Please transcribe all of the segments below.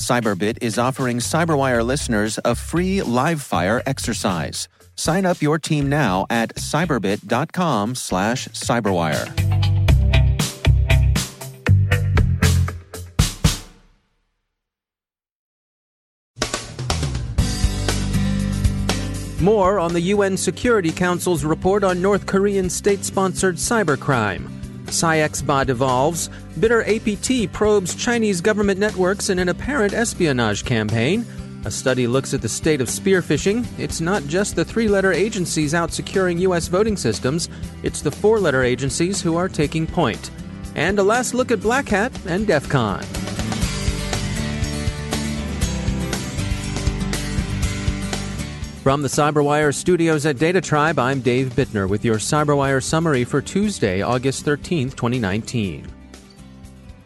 Cyberbit is offering Cyberwire listeners a free live fire exercise. Sign up your team now at cyberbit.com slash cyberwire. More on the UN Security Council's report on North Korean state sponsored cybercrime. CyXBot evolves. Bitter APT probes Chinese government networks in an apparent espionage campaign. A study looks at the state of spearphishing. It's not just the three letter agencies out securing U.S. voting systems, it's the four letter agencies who are taking point. And a last look at Black Hat and DEF CON. From the Cyberwire studios at DataTribe, I'm Dave Bittner with your Cyberwire summary for Tuesday, August 13, 2019.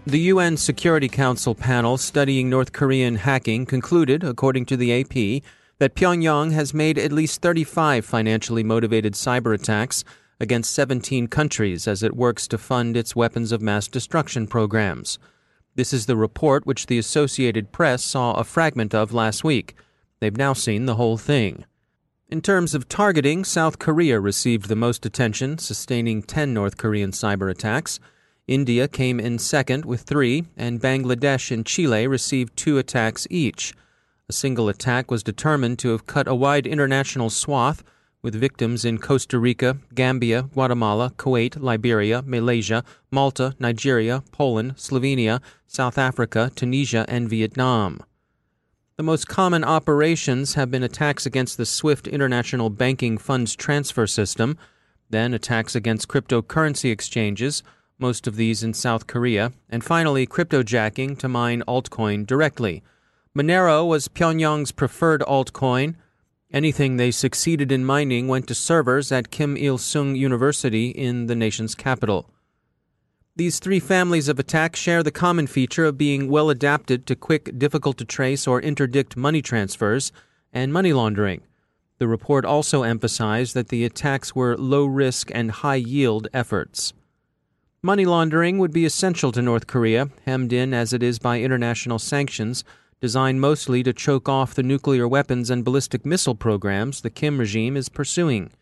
The UN Security Council panel studying North Korean hacking concluded, according to the AP, that Pyongyang has made at least 35 financially motivated cyber attacks against 17 countries as it works to fund its weapons of mass destruction programs. This is the report which the Associated Press saw a fragment of last week. They've now seen the whole thing. In terms of targeting, South Korea received the most attention, sustaining 10 North Korean cyber attacks. India came in second with three, and Bangladesh and Chile received two attacks each. A single attack was determined to have cut a wide international swath, with victims in Costa Rica, Gambia, Guatemala, Kuwait, Liberia, Malaysia, Malta, Nigeria, Poland, Slovenia, South Africa, Tunisia, and Vietnam. The most common operations have been attacks against the SWIFT International Banking Funds Transfer System, then attacks against cryptocurrency exchanges, most of these in South Korea, and finally cryptojacking to mine altcoin directly. Monero was Pyongyang's preferred altcoin. Anything they succeeded in mining went to servers at Kim Il sung University in the nation's capital. These three families of attack share the common feature of being well adapted to quick, difficult to trace or interdict money transfers and money laundering. The report also emphasized that the attacks were low risk and high yield efforts. Money laundering would be essential to North Korea, hemmed in as it is by international sanctions designed mostly to choke off the nuclear weapons and ballistic missile programs the Kim regime is pursuing.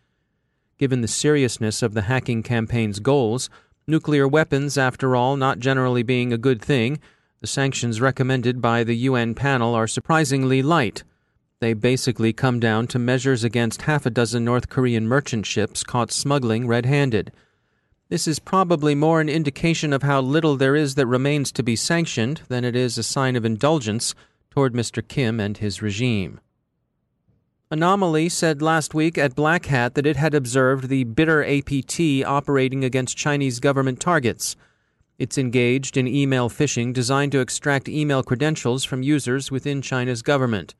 Given the seriousness of the hacking campaign's goals, Nuclear weapons, after all, not generally being a good thing, the sanctions recommended by the UN panel are surprisingly light. They basically come down to measures against half a dozen North Korean merchant ships caught smuggling red handed. This is probably more an indication of how little there is that remains to be sanctioned than it is a sign of indulgence toward Mr. Kim and his regime. Anomali said last week at Black Hat that it had observed the bitter APT operating against Chinese government targets. It's engaged in email phishing designed to extract email credentials from users within China's government.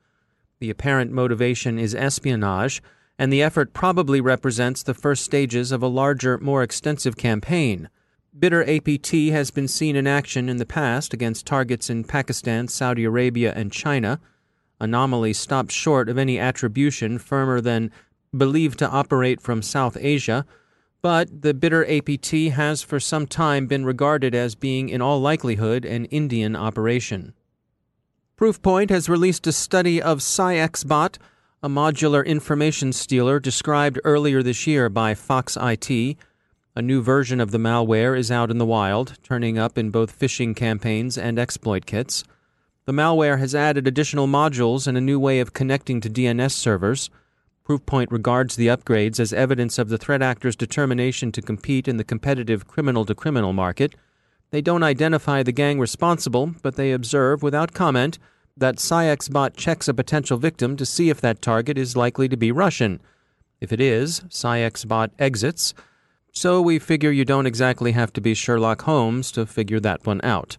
The apparent motivation is espionage, and the effort probably represents the first stages of a larger, more extensive campaign. Bitter APT has been seen in action in the past against targets in Pakistan, Saudi Arabia, and China. Anomali stopped short of any attribution firmer than believed to operate from South Asia, but the bitter APT has for some time been regarded as being in all likelihood an Indian operation. Proofpoint has released a study of CyXBot, a modular information stealer described earlier this year by Fox IT. A new version of the malware is out in the wild, turning up in both phishing campaigns and exploit kits. The malware has added additional modules and a new way of connecting to DNS servers. Proofpoint regards the upgrades as evidence of the threat actors' determination to compete in the competitive criminal to criminal market. They don't identify the gang responsible, but they observe without comment that SciExBot checks a potential victim to see if that target is likely to be Russian. If it is, SciExBot exits. So we figure you don't exactly have to be Sherlock Holmes to figure that one out.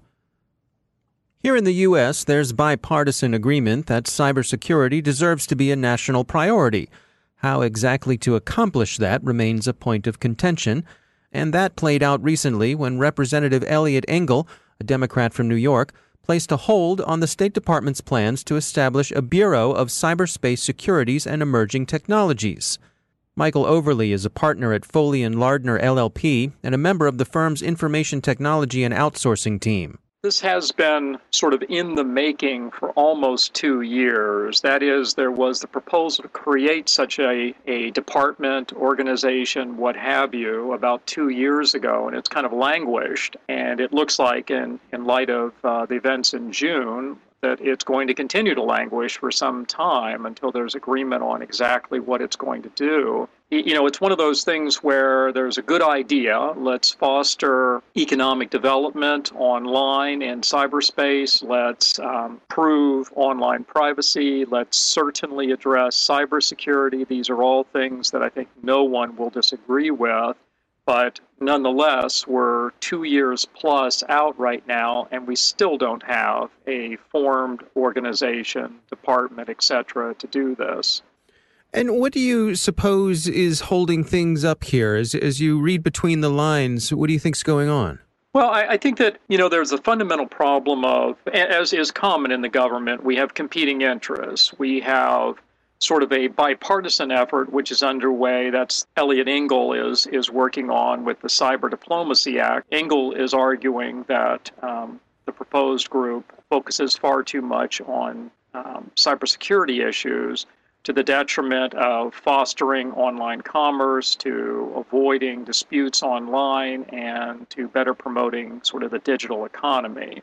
Here in the U.S., there's bipartisan agreement that cybersecurity deserves to be a national priority. How exactly to accomplish that remains a point of contention, and that played out recently when Representative Eliot Engel, a Democrat from New York, placed a hold on the State Department's plans to establish a Bureau of Cyberspace Securities and Emerging Technologies. Michael Overly is a partner at Foley and Lardner LLP and a member of the firm's information technology and outsourcing team. This has been sort of in the making for almost two years. That is, there was the proposal to create such a, a department, organization, what have you, about two years ago, and it's kind of languished. And it looks like, in, in light of uh, the events in June, that it's going to continue to languish for some time until there's agreement on exactly what it's going to do. You know, it's one of those things where there's a good idea. Let's foster economic development online and cyberspace. Let's um, prove online privacy. Let's certainly address cybersecurity. These are all things that I think no one will disagree with. But nonetheless, we're two years plus out right now, and we still don't have a formed organization, department, etc., to do this. And what do you suppose is holding things up here? As, as you read between the lines, what do you think's going on? Well, I, I, think that you know there's a fundamental problem of, as is common in the government, we have competing interests. We have sort of a bipartisan effort which is underway. That's Eliot Engel is is working on with the Cyber Diplomacy Act. Engel is arguing that um, the proposed group focuses far too much on um, cybersecurity issues to the detriment of fostering online commerce, to avoiding disputes online, and to better promoting sort of the digital economy.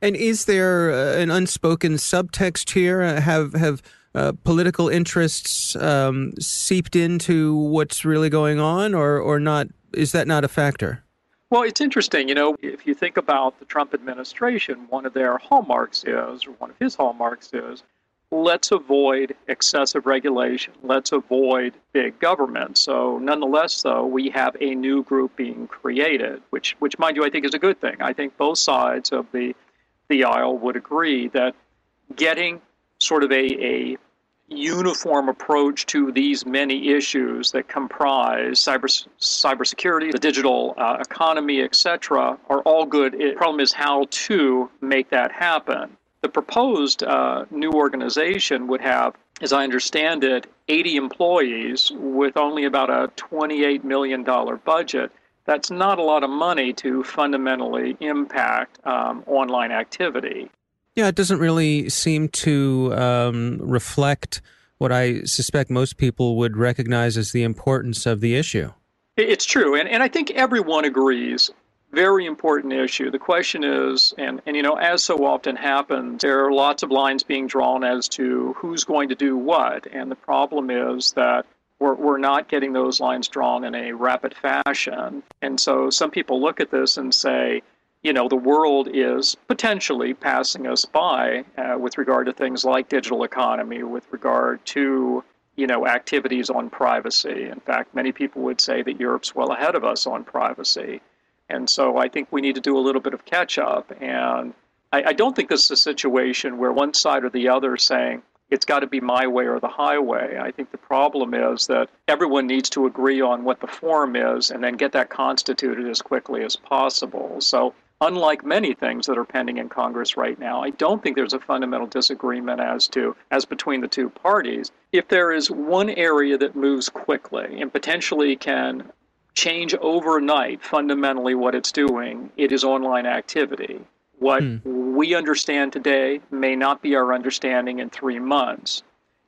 And is there uh, an unspoken subtext here? Have have uh, political interests um, seeped into what's really going on, or or not? Is that not a factor? Well, it's interesting. You know, if you think about the Trump administration, one of their hallmarks is, or one of his hallmarks is, let's avoid excessive regulation. Let's avoid big government. So, nonetheless, though, we have a new group being created, which, which, mind you, I think is a good thing. I think both sides of the the aisle would agree that getting sort of a, a uniform approach to these many issues that comprise cyber cybersecurity, the digital uh, economy, etc., are all good. The problem is how to make that happen. The proposed uh, new organization would have, as I understand it, 80 employees with only about a $28 million budget. That's not a lot of money to fundamentally impact um, online activity. Yeah, it doesn't really seem to um, reflect what I suspect most people would recognize as the importance of the issue. It's true. And, and I think everyone agrees. Very important issue. The question is, and, and you know, as so often happens, there are lots of lines being drawn as to who's going to do what. And the problem is that we're, we're not getting those lines drawn in a rapid fashion. And so some people look at this and say, you know, the world is potentially passing us by uh, with regard to things like digital economy, with regard to, you know, activities on privacy. In fact, many people would say that Europe's well ahead of us on privacy. And so I think we need to do a little bit of catch up. And I, I don't think this is a situation where one side or the other is saying, it's got to be my way or the highway. I think the problem is that everyone needs to agree on what the form is and then get that constituted as quickly as possible. So unlike many things that are pending in Congress right now, I don't think there's a fundamental disagreement as to as between the two parties. If there is one area that moves quickly and potentially can change overnight fundamentally what it's doing, it is online activity. What hmm. we understand today may not be our understanding in three months.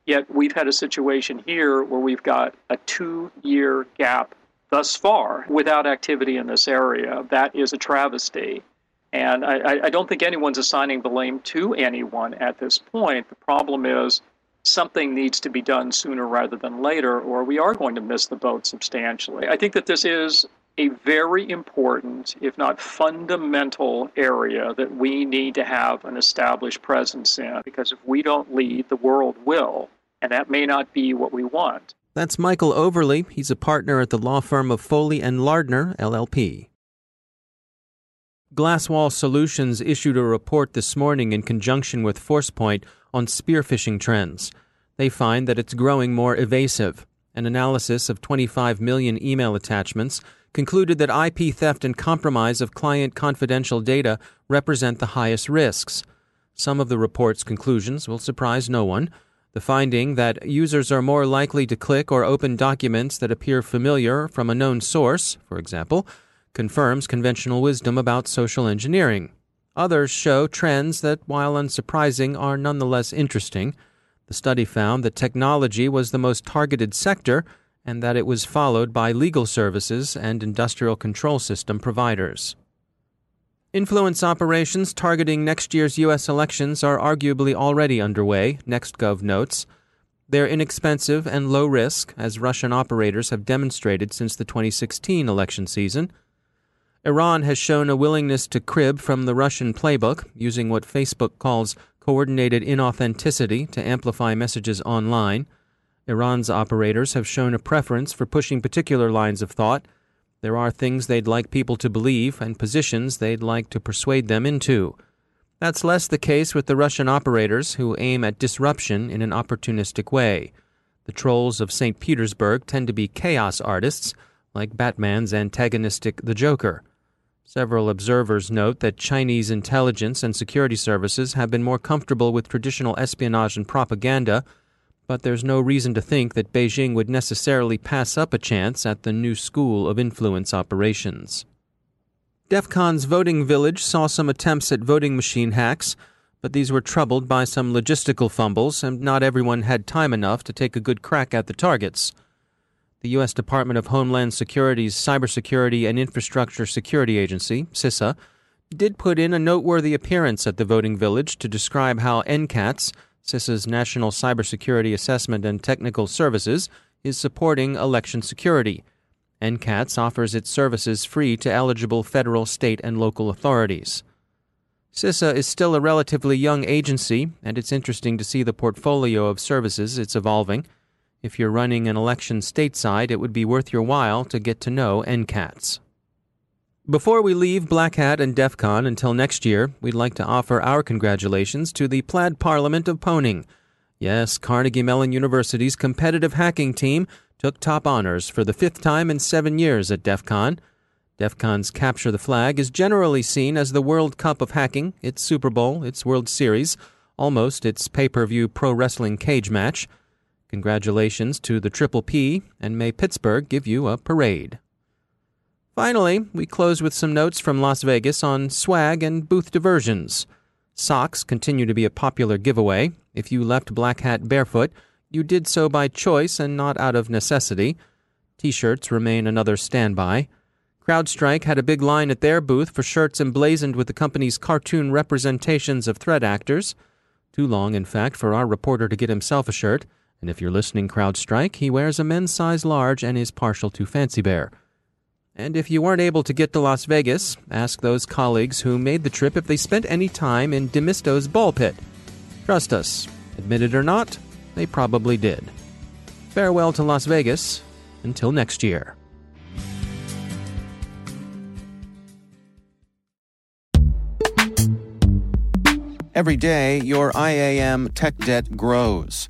Yet we've had a situation here where we've got a two year gap thus far without activity in this area. That is a travesty. And I, I don't think anyone's assigning blame to anyone at this point. The problem is something needs to be done sooner rather than later, or we are going to miss the boat substantially. I think that this is a very important, if not fundamental, area that we need to have an established presence in because if we don't lead, the world will, and that may not be what we want. That's Michael Overly. He's a partner at the law firm of Foley and Lardner, LLP. Glasswall Solutions issued a report this morning in conjunction with ForcePoint on spearphishing trends. They find that it's growing more evasive. An analysis of 25 million email attachments concluded that IP theft and compromise of client confidential data represent the highest risks. Some of the report's conclusions will surprise no one. The finding that users are more likely to click or open documents that appear familiar from a known source, for example, confirms conventional wisdom about social engineering. Others show trends that, while unsurprising, are nonetheless interesting. The study found that technology was the most targeted sector and that it was followed by legal services and industrial control system providers. Influence operations targeting next year's U.S. elections are arguably already underway, NextGov notes. They're inexpensive and low risk, as Russian operators have demonstrated since the 2016 election season. Iran has shown a willingness to crib from the Russian playbook, using what Facebook calls coordinated inauthenticity to amplify messages online. Iran's operators have shown a preference for pushing particular lines of thought. There are things they'd like people to believe and positions they'd like to persuade them into. That's less the case with the Russian operators who aim at disruption in an opportunistic way. The trolls of St. Petersburg tend to be chaos artists, like Batman's antagonistic The Joker. Several observers note that Chinese intelligence and security services have been more comfortable with traditional espionage and propaganda but there's no reason to think that Beijing would necessarily pass up a chance at the new school of influence operations. DEFCON's voting village saw some attempts at voting machine hacks, but these were troubled by some logistical fumbles, and not everyone had time enough to take a good crack at the targets. The U.S. Department of Homeland Security's Cybersecurity and Infrastructure Security Agency, CISA, did put in a noteworthy appearance at the voting village to describe how NCATS, CISA's National Cybersecurity Assessment and Technical Services is supporting election security. NCATS offers its services free to eligible federal, state, and local authorities. CISA is still a relatively young agency, and it's interesting to see the portfolio of services it's evolving. If you're running an election stateside, it would be worth your while to get to know NCATS. Before we leave Black Hat and DEF CON until next year, we'd like to offer our congratulations to the Plaid Parliament of Pwning. Yes, Carnegie Mellon University's competitive hacking team took top honors for the fifth time in seven years at DEF CON. DEF CON's Capture the Flag is generally seen as the World Cup of hacking, its Super Bowl, its World Series, almost its pay per view pro wrestling cage match. Congratulations to the Triple P, and may Pittsburgh give you a parade. Finally, we close with some notes from Las Vegas on swag and booth diversions. Socks continue to be a popular giveaway. If you left Black Hat barefoot, you did so by choice and not out of necessity. T shirts remain another standby. CrowdStrike had a big line at their booth for shirts emblazoned with the company's cartoon representations of threat actors. Too long, in fact, for our reporter to get himself a shirt. And if you're listening, CrowdStrike, he wears a men's size large and is partial to Fancy Bear. And if you weren't able to get to Las Vegas, ask those colleagues who made the trip if they spent any time in Demisto's ball pit. Trust us, admit it or not, they probably did. Farewell to Las Vegas. Until next year. Every day, your IAM tech debt grows.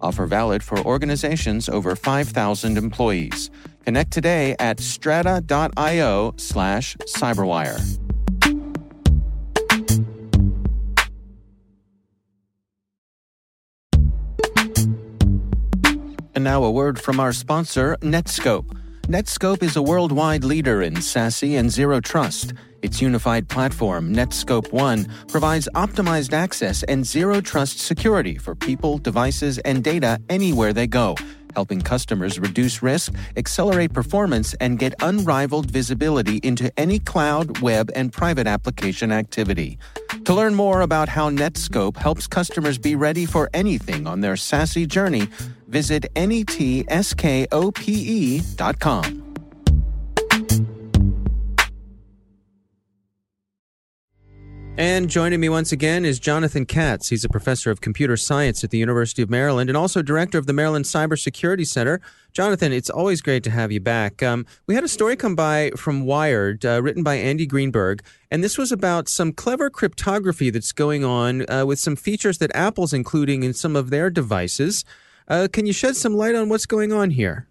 Offer valid for organizations over 5,000 employees. Connect today at strata.io slash cyberwire. And now a word from our sponsor, Netskope. Netskope is a worldwide leader in SASE and Zero Trust. Its unified platform, Netskope One, provides optimized access and zero trust security for people, devices, and data anywhere they go, helping customers reduce risk, accelerate performance, and get unrivaled visibility into any cloud, web, and private application activity. To learn more about how Netskope helps customers be ready for anything on their SASE journey, visit netskope.com. And joining me once again is Jonathan Katz. He's a professor of computer science at the University of Maryland and also director of the Maryland Cybersecurity Center. Jonathan, it's always great to have you back. Um, we had a story come by from Wired, uh, written by Andy Greenberg, and this was about some clever cryptography that's going on uh, with some features that Apple's including in some of their devices. Uh, can you shed some light on what's going on here?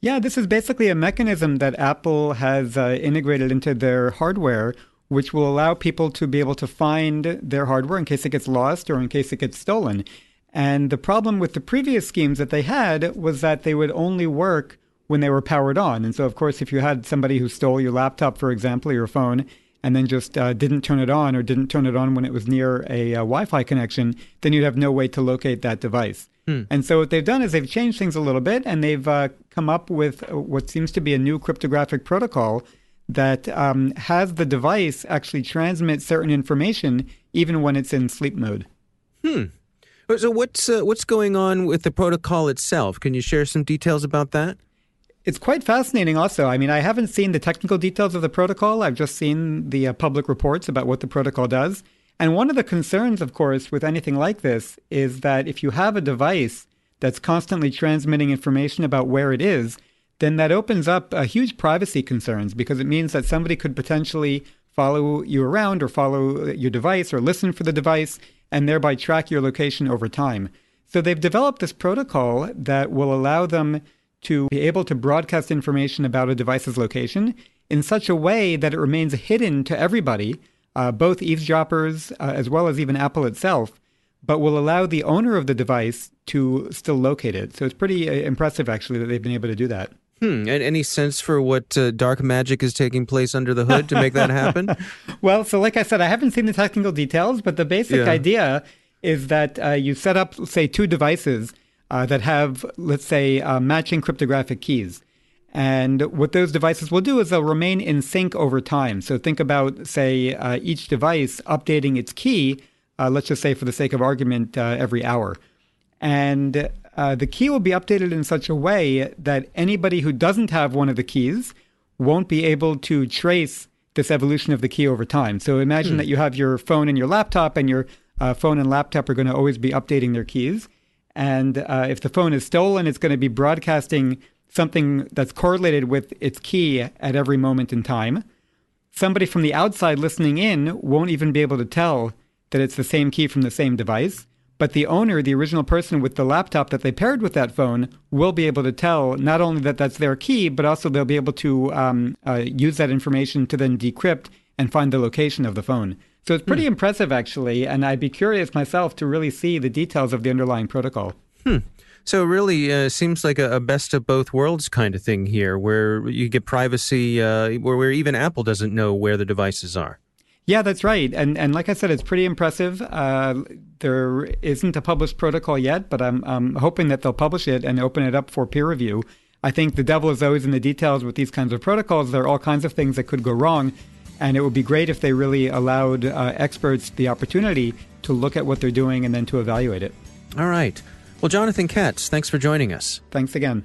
Yeah, this is basically a mechanism that Apple has uh, integrated into their hardware which will allow people to be able to find their hardware in case it gets lost or in case it gets stolen. And the problem with the previous schemes that they had was that they would only work when they were powered on. And so, of course, if you had somebody who stole your laptop, for example, or your phone, and then just uh, didn't turn it on or didn't turn it on when it was near a uh, Wi Fi connection, then you'd have no way to locate that device. Hmm. And so, what they've done is they've changed things a little bit and they've uh, come up with what seems to be a new cryptographic protocol that um, has the device actually transmit certain information even when it's in sleep mode. Hmm. So what's uh, what's going on with the protocol itself? Can you share some details about that? It's quite fascinating. Also, I mean, I haven't seen the technical details of the protocol. I've just seen the uh, public reports about what the protocol does. And one of the concerns, of course, with anything like this is that if you have a device that's constantly transmitting information about where it is, then that opens up a huge privacy concerns because it means that somebody could potentially follow you around or follow your device or listen for the device and thereby track your location over time. So they've developed this protocol that will allow them to be able to broadcast information about a device's location in such a way that it remains hidden to everybody, uh, both eavesdroppers uh, as well as even Apple itself, but will allow the owner of the device to still locate it. So it's pretty uh, impressive, actually, that they've been able to do that. Hmm. And any sense for what uh, dark magic is taking place under the hood to make that happen? well, so like I said, I haven't seen the technical details, but the basic yeah. idea is that uh, you set up, say, two devices uh, that have, let's say, uh, matching cryptographic keys. And what those devices will do is they'll remain in sync over time. So think about, say, uh, each device updating its key, uh, let's just say for the sake of argument, every hour. And uh, the key will be updated in such a way that anybody who doesn't have one of the keys won't be able to trace this evolution of the key over time. So imagine hmm. that you have your phone and your laptop, and your uh, phone and laptop are going to always be updating their keys. And uh, if the phone is stolen, it's going to be broadcasting something that's correlated with its key at every moment in time. Somebody from the outside listening in won't even be able to tell that it's the same key from the same device. But the owner, the original person with the laptop that they paired with that phone, will be able to tell not only that that's their key, but also they'll be able to um, uh, use that information to then decrypt and find the location of the phone. So it's pretty hmm. impressive, actually. And I'd be curious myself to really see the details of the underlying protocol. Hmm. So it really uh, seems like a, a, best of both worlds kind of thing here, where you get privacy, uh, where, where even Apple doesn't know where the devices are. Yeah, that's right. And and like I said, it's pretty impressive. Uh, there isn't a published protocol yet, but I'm, I'm hoping that they'll publish it and open it up for peer review. I think the devil is always in the details with these kinds of protocols. There are all kinds of things that could go wrong. And it would be great if they really allowed uh, experts the opportunity to look at what they're doing and then to evaluate it. All right. Well, Jonathan Katz, thanks for joining us. Thanks again.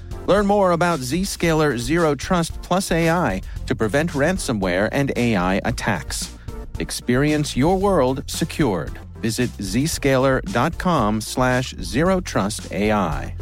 Learn more about Zscaler Zero Trust Plus AI to prevent ransomware and AI attacks. Experience your world secured. Visit zscaler.com slash zero trust AI.